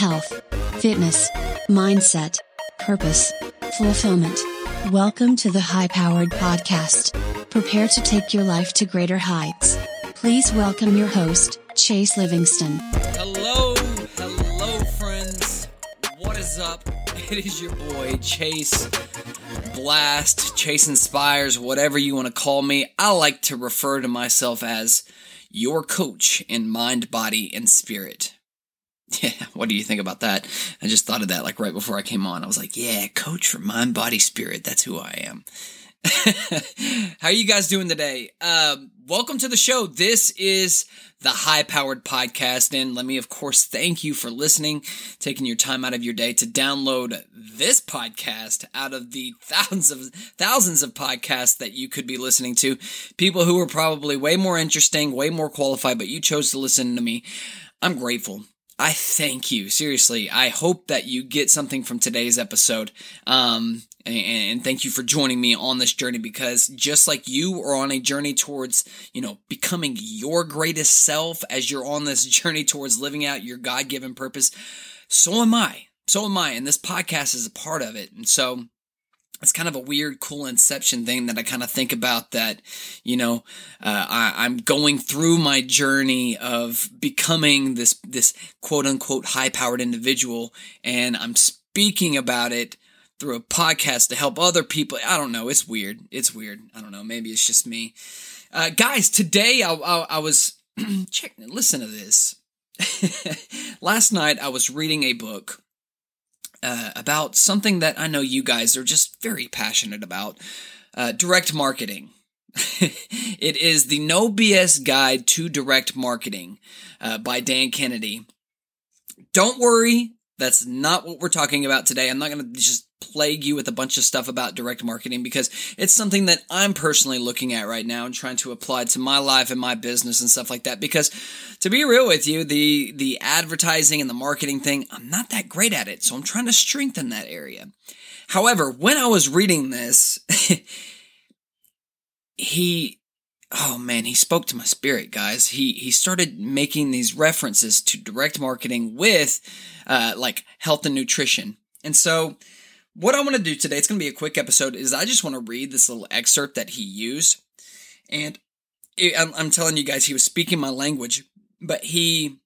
health, fitness, mindset, purpose, fulfillment. Welcome to the High Powered Podcast. Prepare to take your life to greater heights. Please welcome your host, Chase Livingston. Hello, hello, friends. What is up? It is your boy, Chase Blast, Chase Inspires, whatever you want to call me. I like to refer to myself as your coach in mind, body, and spirit. Yeah, what do you think about that? I just thought of that like right before I came on. I was like, yeah, coach for mind, body, spirit. That's who I am. How are you guys doing today? Um, welcome to the show. This is the High Powered Podcast. And let me, of course, thank you for listening, taking your time out of your day to download this podcast out of the thousands of thousands of podcasts that you could be listening to. People who are probably way more interesting, way more qualified, but you chose to listen to me. I'm grateful. I thank you. Seriously, I hope that you get something from today's episode. Um, and, thank you for joining me on this journey because just like you are on a journey towards, you know, becoming your greatest self as you're on this journey towards living out your God given purpose, so am I. So am I. And this podcast is a part of it. And so it's kind of a weird, cool inception thing that I kind of think about that, you know, uh, I, am going through my journey of becoming this, this quote unquote high powered individual. And I'm speaking about it through a podcast to help other people. I don't know. It's weird. It's weird. I don't know. Maybe it's just me. Uh, guys, today I, I, I was, check, listen to this. Last night I was reading a book uh, about something that I know you guys are just very passionate about uh, direct marketing. it is the No BS Guide to Direct Marketing uh, by Dan Kennedy. Don't worry, that's not what we're talking about today. I'm not going to just plague you with a bunch of stuff about direct marketing because it's something that I'm personally looking at right now and trying to apply to my life and my business and stuff like that because to be real with you the the advertising and the marketing thing I'm not that great at it so I'm trying to strengthen that area. However, when I was reading this he oh man, he spoke to my spirit, guys. He he started making these references to direct marketing with uh, like health and nutrition. And so what I want to do today, it's going to be a quick episode, is I just want to read this little excerpt that he used. And I'm, telling you guys, he was speaking my language, but he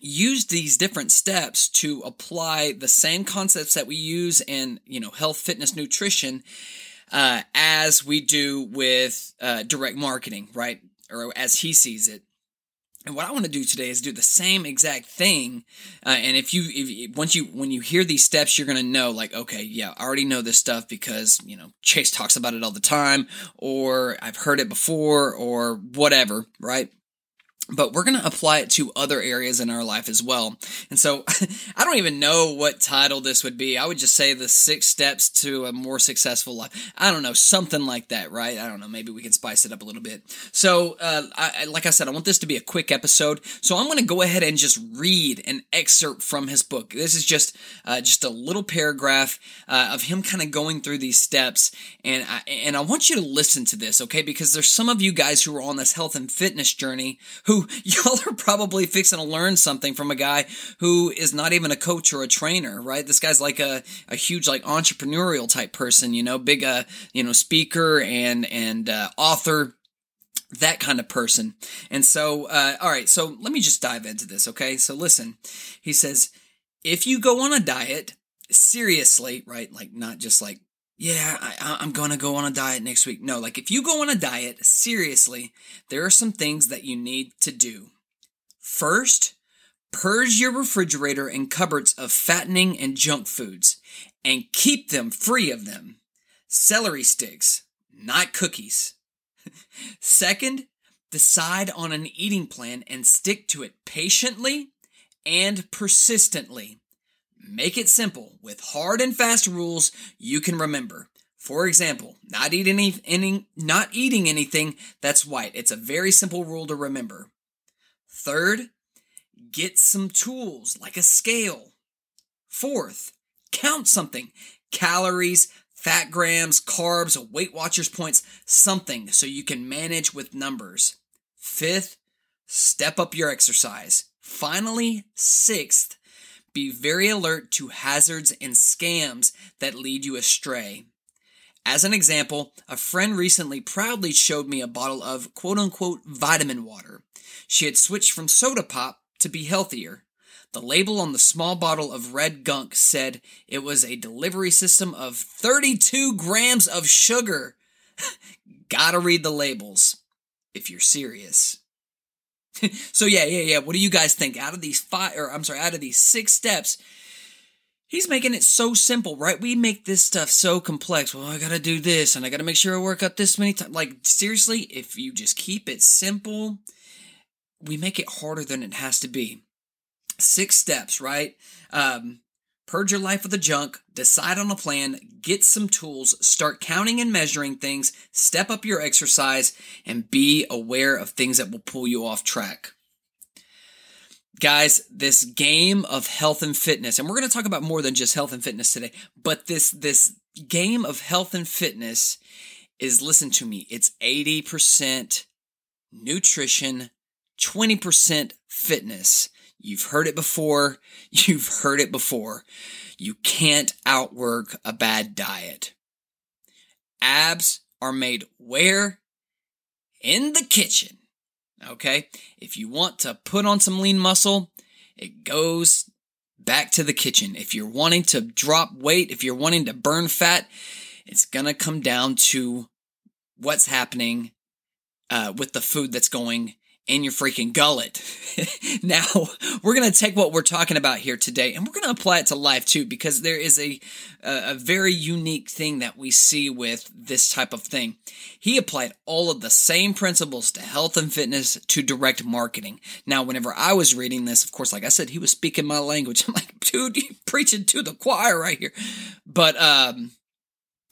used these different steps to apply the same concepts that we use in, you know, health, fitness, nutrition, uh, as we do with uh, direct marketing, right? Or as he sees it. And what I want to do today is do the same exact thing. Uh, and if you, if once you, when you hear these steps, you're going to know, like, okay, yeah, I already know this stuff because you know Chase talks about it all the time, or I've heard it before, or whatever, right? But we're going to apply it to other areas in our life as well. And so I don't even know what title this would be. I would just say the six steps to a more successful life. I don't know, something like that, right? I don't know. Maybe we can spice it up a little bit. So, uh, I, like I said, I want this to be a quick episode. So I'm going to go ahead and just read an excerpt from his book. This is just, uh, just a little paragraph uh, of him kind of going through these steps. And I, and I want you to listen to this, okay? Because there's some of you guys who are on this health and fitness journey who y'all are probably fixing to learn something from a guy who is not even a coach or a trainer, right? This guy's like a, a huge like entrepreneurial type person, you know, big uh, you know, speaker and and uh, author that kind of person. And so, uh, all right, so let me just dive into this, okay? So listen, he says, if you go on a diet, seriously, right? Like not just like yeah, I, am going to go on a diet next week. No, like if you go on a diet, seriously, there are some things that you need to do. First, purge your refrigerator and cupboards of fattening and junk foods and keep them free of them. Celery sticks, not cookies. Second, decide on an eating plan and stick to it patiently and persistently. Make it simple with hard and fast rules you can remember. For example, not eating any, any not eating anything that's white. It's a very simple rule to remember. Third, get some tools like a scale. Fourth, count something. Calories, fat grams, carbs, Weight Watchers points, something so you can manage with numbers. Fifth, step up your exercise. Finally, sixth, Be very alert to hazards and scams that lead you astray. As an example, a friend recently proudly showed me a bottle of quote unquote vitamin water. She had switched from soda pop to be healthier. The label on the small bottle of red gunk said it was a delivery system of 32 grams of sugar. Gotta read the labels if you're serious. so yeah, yeah, yeah. What do you guys think? Out of these five, or I'm sorry, out of these six steps, he's making it so simple, right? We make this stuff so complex. Well, I gotta do this, and I gotta make sure I work out this many times. Like seriously, if you just keep it simple, we make it harder than it has to be. Six steps, right? Um, Purge your life of the junk, decide on a plan, get some tools, start counting and measuring things, step up your exercise, and be aware of things that will pull you off track. Guys, this game of health and fitness, and we're going to talk about more than just health and fitness today, but this, this game of health and fitness is, listen to me, it's 80% nutrition, 20% fitness. You've heard it before. You've heard it before. You can't outwork a bad diet. Abs are made where? In the kitchen. Okay? If you want to put on some lean muscle, it goes back to the kitchen. If you're wanting to drop weight, if you're wanting to burn fat, it's gonna come down to what's happening uh, with the food that's going in your freaking gullet. now, we're going to take what we're talking about here today and we're going to apply it to life too, because there is a, a, very unique thing that we see with this type of thing. He applied all of the same principles to health and fitness to direct marketing. Now, whenever I was reading this, of course, like I said, he was speaking my language. I'm like, dude, you preaching to the choir right here. But, um,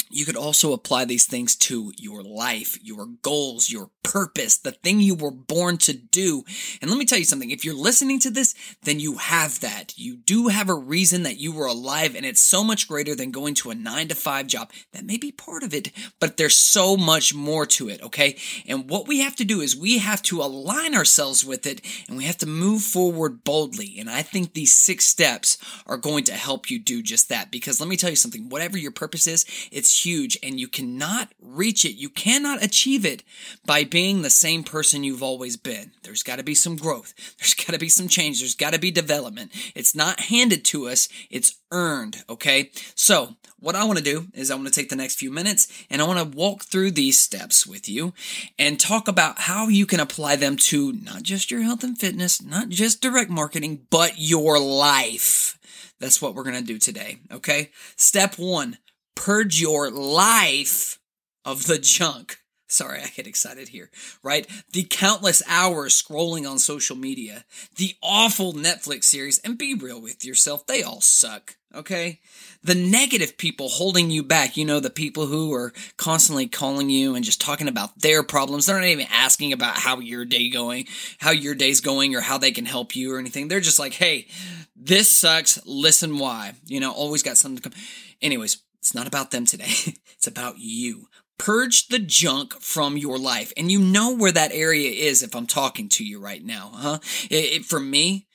you could also apply these things to your life, your goals, your purpose, the thing you were born to do. And let me tell you something. If you're listening to this, then you have that. You do have a reason that you were alive and it's so much greater than going to a nine to five job. That may be part of it, but there's so much more to it. Okay. And what we have to do is we have to align ourselves with it and we have to move forward boldly. And I think these six steps are going to help you do just that because let me tell you something. Whatever your purpose is, it's huge and you cannot reach it. You cannot achieve it by being the same person you've always been. There's got to be some growth. There's got to be some change. There's got to be development. It's not handed to us. It's earned. Okay. So what I want to do is I want to take the next few minutes and I want to walk through these steps with you and talk about how you can apply them to not just your health and fitness, not just direct marketing, but your life. That's what we're going to do today. Okay. Step one, purge your life of the junk. Sorry, I get excited here, right? The countless hours scrolling on social media, the awful Netflix series, and be real with yourself, they all suck, okay? The negative people holding you back, you know, the people who are constantly calling you and just talking about their problems. They're not even asking about how your day going, how your day's going, or how they can help you or anything. They're just like, hey, this sucks, listen why. You know, always got something to come. Anyways, it's not about them today. it's about you. Purge the junk from your life. And you know where that area is if I'm talking to you right now, huh? It, it, for me,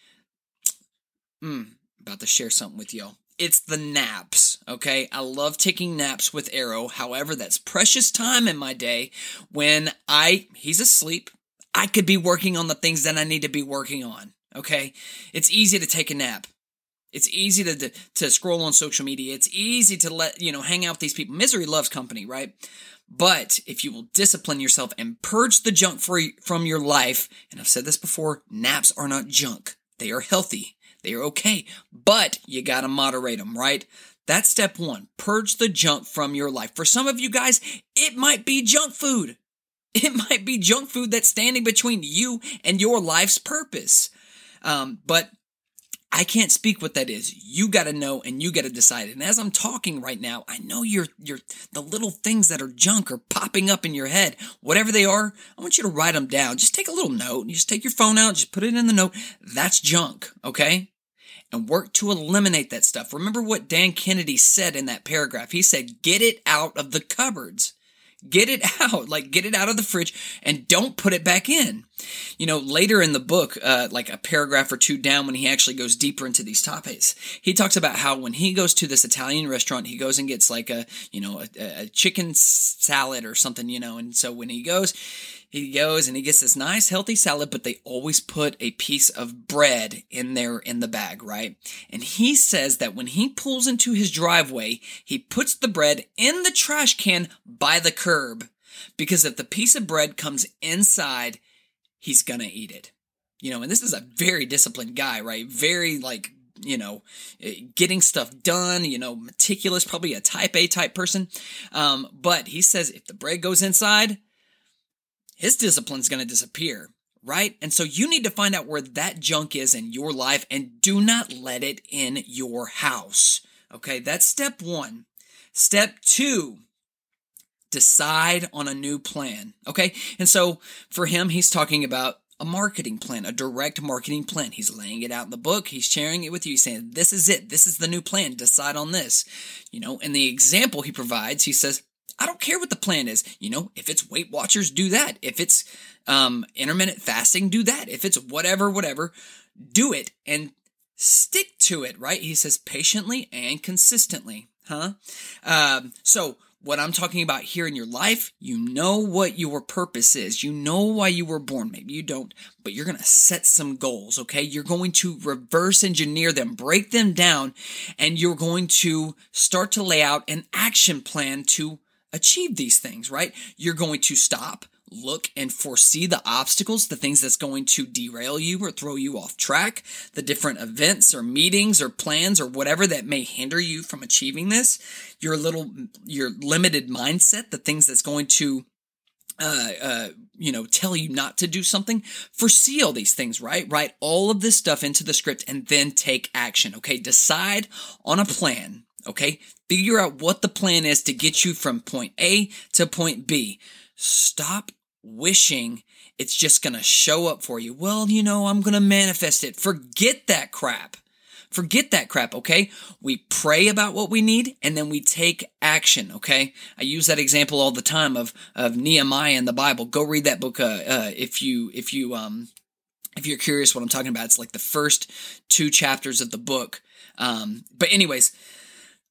mm, about to share something with y'all. It's the naps, okay? I love taking naps with Arrow. However, that's precious time in my day when I, he's asleep. I could be working on the things that I need to be working on, okay? It's easy to take a nap. It's easy to, to, to scroll on social media. It's easy to let, you know, hang out with these people. Misery loves company, right? But if you will discipline yourself and purge the junk from your life, and I've said this before, naps are not junk. They are healthy. They are okay, but you gotta moderate them, right? That's step one. Purge the junk from your life. For some of you guys, it might be junk food. It might be junk food that's standing between you and your life's purpose. Um, but I can't speak what that is. You got to know and you got to decide. And as I'm talking right now, I know you're, you're, the little things that are junk are popping up in your head. Whatever they are, I want you to write them down. Just take a little note. You just take your phone out, just put it in the note. That's junk. Okay. And work to eliminate that stuff. Remember what Dan Kennedy said in that paragraph. He said, get it out of the cupboards. Get it out, like get it out of the fridge and don't put it back in. You know, later in the book, uh, like a paragraph or two down when he actually goes deeper into these topics, he talks about how when he goes to this Italian restaurant, he goes and gets like a, you know, a, a chicken salad or something, you know, and so when he goes, he goes and he gets this nice healthy salad, but they always put a piece of bread in there in the bag, right? And he says that when he pulls into his driveway, he puts the bread in the trash can by the curb because if the piece of bread comes inside, he's gonna eat it. You know, and this is a very disciplined guy, right? Very like you know, getting stuff done, you know, meticulous, probably a type A type person. Um, but he says if the bread goes inside, his discipline's going to disappear, right? And so you need to find out where that junk is in your life and do not let it in your house. Okay, that's step one. Step two, decide on a new plan. Okay, and so for him, he's talking about a marketing plan, a direct marketing plan. He's laying it out in the book. He's sharing it with you. He's saying, This is it. This is the new plan. Decide on this. You know, and the example he provides, he says, I don't care what the plan is. You know, if it's Weight Watchers, do that. If it's um, intermittent fasting, do that. If it's whatever, whatever, do it and stick to it, right? He says patiently and consistently, huh? Um, so, what I'm talking about here in your life, you know what your purpose is. You know why you were born. Maybe you don't, but you're going to set some goals, okay? You're going to reverse engineer them, break them down, and you're going to start to lay out an action plan to achieve these things, right? You're going to stop, look, and foresee the obstacles, the things that's going to derail you or throw you off track, the different events or meetings or plans or whatever that may hinder you from achieving this, your little, your limited mindset, the things that's going to uh, uh, you know, tell you not to do something, foresee all these things, right? Write all of this stuff into the script and then take action, okay? Decide on a plan, okay? Figure out what the plan is to get you from point A to point B. Stop wishing it's just going to show up for you. Well, you know, I'm going to manifest it. Forget that crap. Forget that crap, okay? We pray about what we need and then we take action, okay? I use that example all the time of, of Nehemiah in the Bible. Go read that book, uh, uh, if you, if you, um, if you're curious what I'm talking about. It's like the first two chapters of the book. Um, but anyways,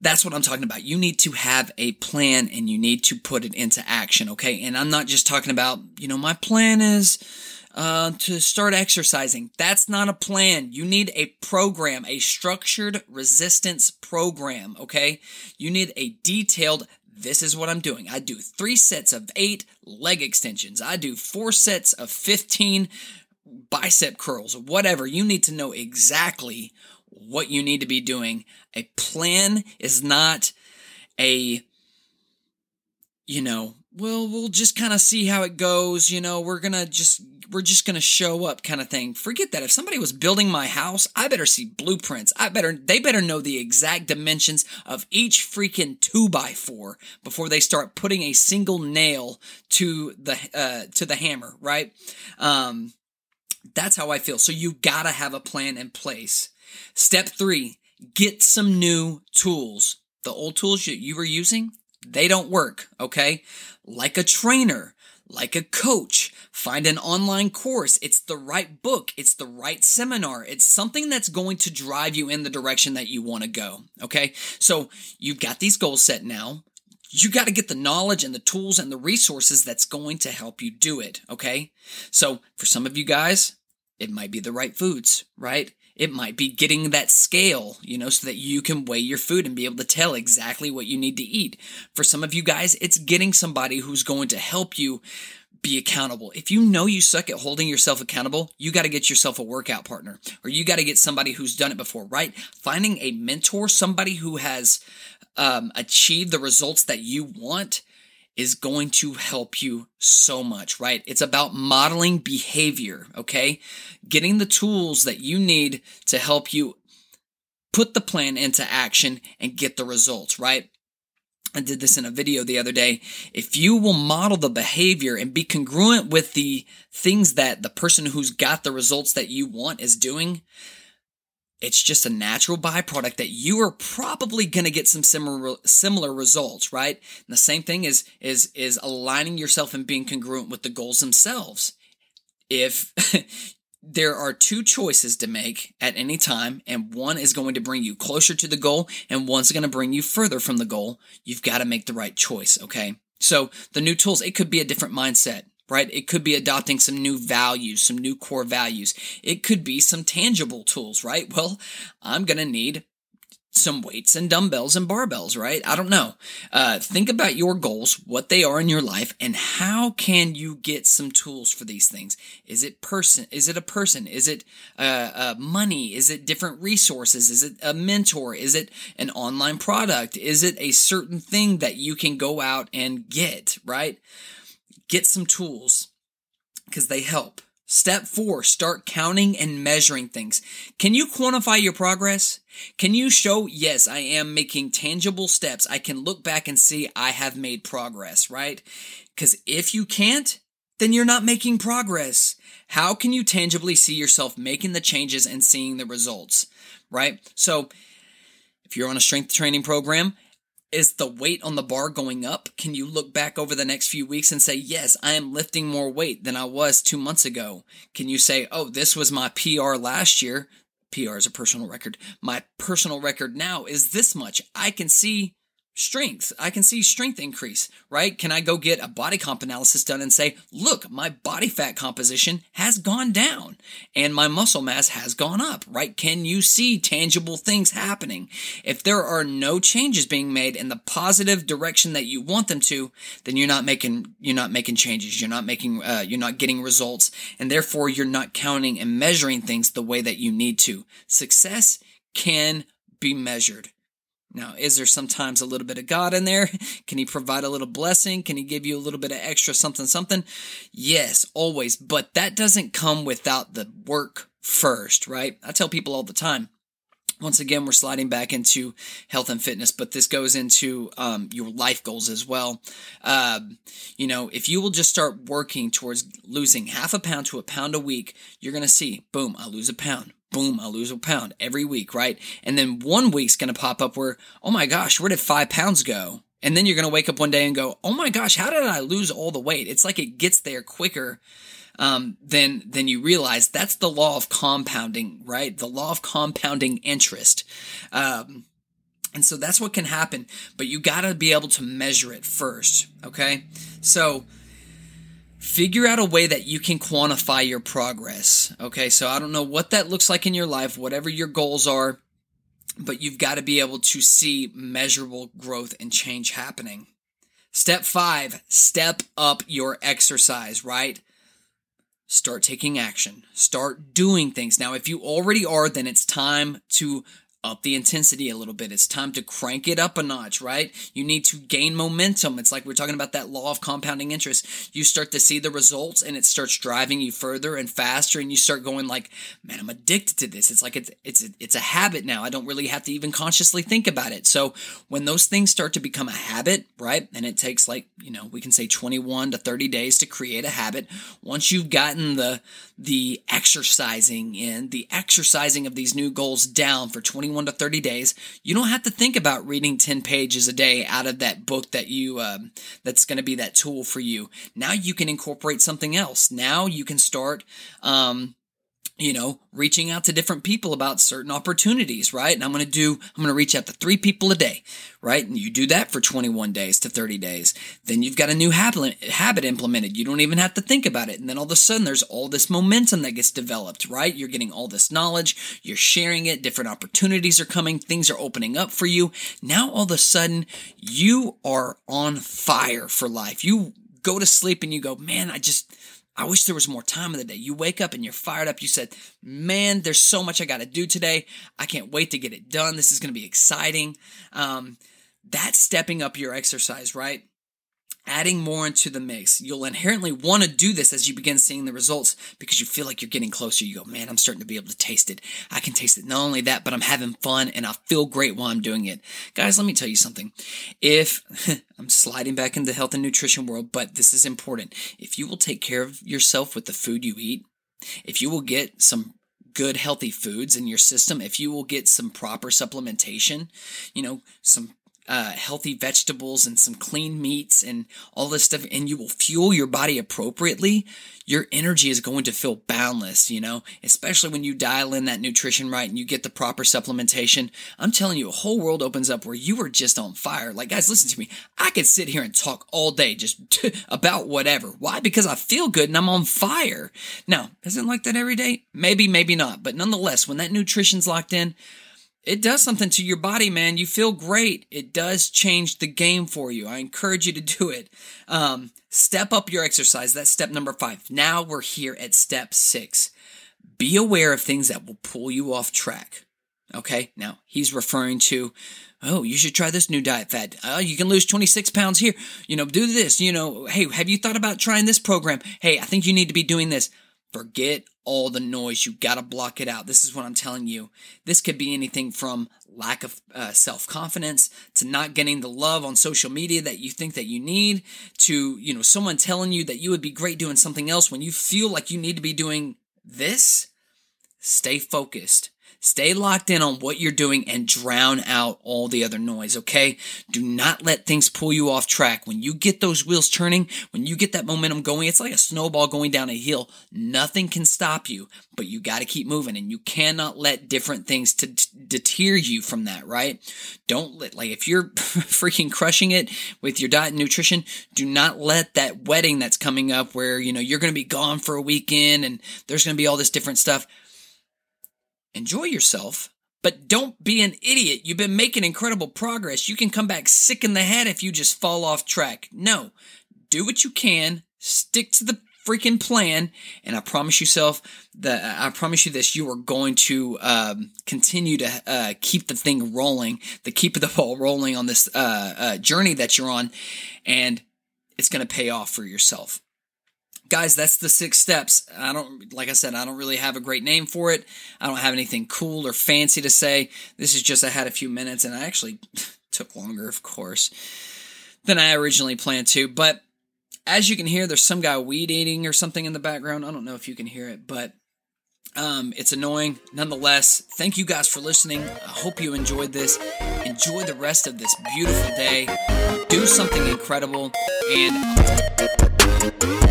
that's what I'm talking about. You need to have a plan and you need to put it into action, okay? And I'm not just talking about, you know, my plan is uh, to start exercising. That's not a plan. You need a program, a structured resistance program, okay? You need a detailed this is what I'm doing. I do three sets of eight leg extensions. I do four sets of 15 bicep curls, whatever. You need to know exactly what you need to be doing. A plan is not a, you know, well, we'll just kind of see how it goes. You know, we're going to just, we're just going to show up kind of thing. Forget that. If somebody was building my house, I better see blueprints. I better, they better know the exact dimensions of each freaking two by four before they start putting a single nail to the, uh, to the hammer, right? Um, that's how I feel. So you gotta have a plan in place. Step three, get some new tools. The old tools that you were using, they don't work, okay? Like a trainer, like a coach, find an online course. It's the right book. It's the right seminar. It's something that's going to drive you in the direction that you want to go. Okay. So you've got these goals set now. You got to get the knowledge and the tools and the resources that's going to help you do it. Okay. So for some of you guys, it might be the right foods, right? It might be getting that scale, you know, so that you can weigh your food and be able to tell exactly what you need to eat. For some of you guys, it's getting somebody who's going to help you be accountable. If you know you suck at holding yourself accountable, you got to get yourself a workout partner or you got to get somebody who's done it before, right? Finding a mentor, somebody who has um, achieved the results that you want is going to help you so much, right? It's about modeling behavior, okay? Getting the tools that you need to help you put the plan into action and get the results, right? I did this in a video the other day. If you will model the behavior and be congruent with the things that the person who's got the results that you want is doing, it's just a natural byproduct that you are probably going to get some similar similar results, right? And the same thing is is is aligning yourself and being congruent with the goals themselves. If there are two choices to make at any time, and one is going to bring you closer to the goal, and one's going to bring you further from the goal. You've got to make the right choice, okay? So the new tools, it could be a different mindset right? It could be adopting some new values, some new core values. It could be some tangible tools, right? Well, I'm going to need some weights and dumbbells and barbells, right? I don't know. Uh, think about your goals, what they are in your life, and how can you get some tools for these things? Is it person? Is it a person? Is it uh, uh, money? Is it different resources? Is it a mentor? Is it an online product? Is it a certain thing that you can go out and get, right? Get some tools because they help. Step four, start counting and measuring things. Can you quantify your progress? Can you show, yes, I am making tangible steps. I can look back and see I have made progress, right? Because if you can't, then you're not making progress. How can you tangibly see yourself making the changes and seeing the results, right? So if you're on a strength training program, is the weight on the bar going up? Can you look back over the next few weeks and say, yes, I am lifting more weight than I was two months ago? Can you say, oh, this was my PR last year? PR is a personal record. My personal record now is this much. I can see strength. I can see strength increase, right? Can I go get a body comp analysis done and say, look, my body fat composition has gone down and my muscle mass has gone up, right? Can you see tangible things happening? If there are no changes being made in the positive direction that you want them to, then you're not making, you're not making changes. You're not making, uh, you're not getting results and therefore you're not counting and measuring things the way that you need to. Success can be measured. Now, is there sometimes a little bit of God in there? Can He provide a little blessing? Can He give you a little bit of extra something, something? Yes, always. But that doesn't come without the work first, right? I tell people all the time. Once again, we're sliding back into health and fitness, but this goes into um, your life goals as well. Uh, you know, if you will just start working towards losing half a pound to a pound a week, you're going to see, boom, I lose a pound boom, I lose a pound every week, right? And then one week's going to pop up where, oh my gosh, where did five pounds go? And then you're going to wake up one day and go, oh my gosh, how did I lose all the weight? It's like it gets there quicker um, than than you realize. That's the law of compounding, right? The law of compounding interest. Um, and so that's what can happen, but you got to be able to measure it first, okay? So figure out a way that you can quantify your progress. Okay, so I don't know what that looks like in your life, whatever your goals are, but you've got to be able to see measurable growth and change happening. Step five, step up your exercise, right? Start taking action. Start doing things. Now, if you already are, then it's time to up the intensity a little bit. It's time to crank it up a notch, right? You need to gain momentum. It's like we're talking about that law of compounding interest. You start to see the results and it starts driving you further and faster and you start going like, man, I'm addicted to this. It's like it's it's it's a habit now. I don't really have to even consciously think about it. So, when those things start to become a habit, right? And it takes like, you know, we can say 21 to 30 days to create a habit. Once you've gotten the the exercising in, the exercising of these new goals down for 21 to 30 days, you don't have to think about reading 10 pages a day out of that book that you, um, that's going to be that tool for you. Now you can incorporate something else. Now you can start, um, you know, reaching out to different people about certain opportunities, right? And I'm going to do, I'm going to reach out to three people a day, right? And you do that for 21 days to 30 days. Then you've got a new habit, habit implemented. You don't even have to think about it. And then all of a sudden there's all this momentum that gets developed, right? You're getting all this knowledge. You're sharing it. Different opportunities are coming. Things are opening up for you. Now all of a sudden you are on fire for life. You go to sleep and you go, man, I just, I wish there was more time in the day. You wake up and you're fired up. You said, man, there's so much I got to do today. I can't wait to get it done. This is going to be exciting. Um, that's stepping up your exercise, right? Adding more into the mix. You'll inherently want to do this as you begin seeing the results because you feel like you're getting closer. You go, man, I'm starting to be able to taste it. I can taste it. Not only that, but I'm having fun and I feel great while I'm doing it. Guys, let me tell you something. If I'm sliding back into the health and nutrition world, but this is important. If you will take care of yourself with the food you eat, if you will get some good healthy foods in your system, if you will get some proper supplementation, you know, some uh, healthy vegetables and some clean meats and all this stuff, and you will fuel your body appropriately, your energy is going to feel boundless, you know, especially when you dial in that nutrition right and you get the proper supplementation. I'm telling you, a whole world opens up where you are just on fire. Like, guys, listen to me. I could sit here and talk all day just about whatever. Why? Because I feel good and I'm on fire. Now, isn't like that every day? Maybe, maybe not. But nonetheless, when that nutrition's locked in, it does something to your body, man. You feel great. It does change the game for you. I encourage you to do it. Um, step up your exercise. That's step number five. Now we're here at step six. Be aware of things that will pull you off track. Okay. Now he's referring to, oh, you should try this new diet fad. Oh, you can lose 26 pounds here. You know, do this. You know, hey, have you thought about trying this program? Hey, I think you need to be doing this. Forget all the noise. You got to block it out. This is what I'm telling you. This could be anything from lack of uh, self confidence to not getting the love on social media that you think that you need to, you know, someone telling you that you would be great doing something else when you feel like you need to be doing this. Stay focused. Stay locked in on what you're doing and drown out all the other noise, okay? Do not let things pull you off track. When you get those wheels turning, when you get that momentum going, it's like a snowball going down a hill. Nothing can stop you, but you got to keep moving and you cannot let different things to deter you from that, right? Don't let, like, if you're freaking crushing it with your diet and nutrition, do not let that wedding that's coming up where, you know, you're going to be gone for a weekend and there's going to be all this different stuff enjoy yourself, but don't be an idiot. You've been making incredible progress. You can come back sick in the head if you just fall off track. No, do what you can, stick to the freaking plan, and I promise yourself that I promise you this: you are going to um, continue to uh, keep the thing rolling, the keep the ball rolling on this uh, uh, journey that you're on, and it's going to pay off for yourself guys, that's the six steps. I don't, like I said, I don't really have a great name for it. I don't have anything cool or fancy to say. This is just, I had a few minutes and I actually took longer, of course, than I originally planned to. But as you can hear, there's some guy weed eating or something in the background. I don't know if you can hear it, but um, it's annoying. Nonetheless, thank you guys for listening. I hope you enjoyed this. Enjoy the rest of this beautiful day. Do something incredible and.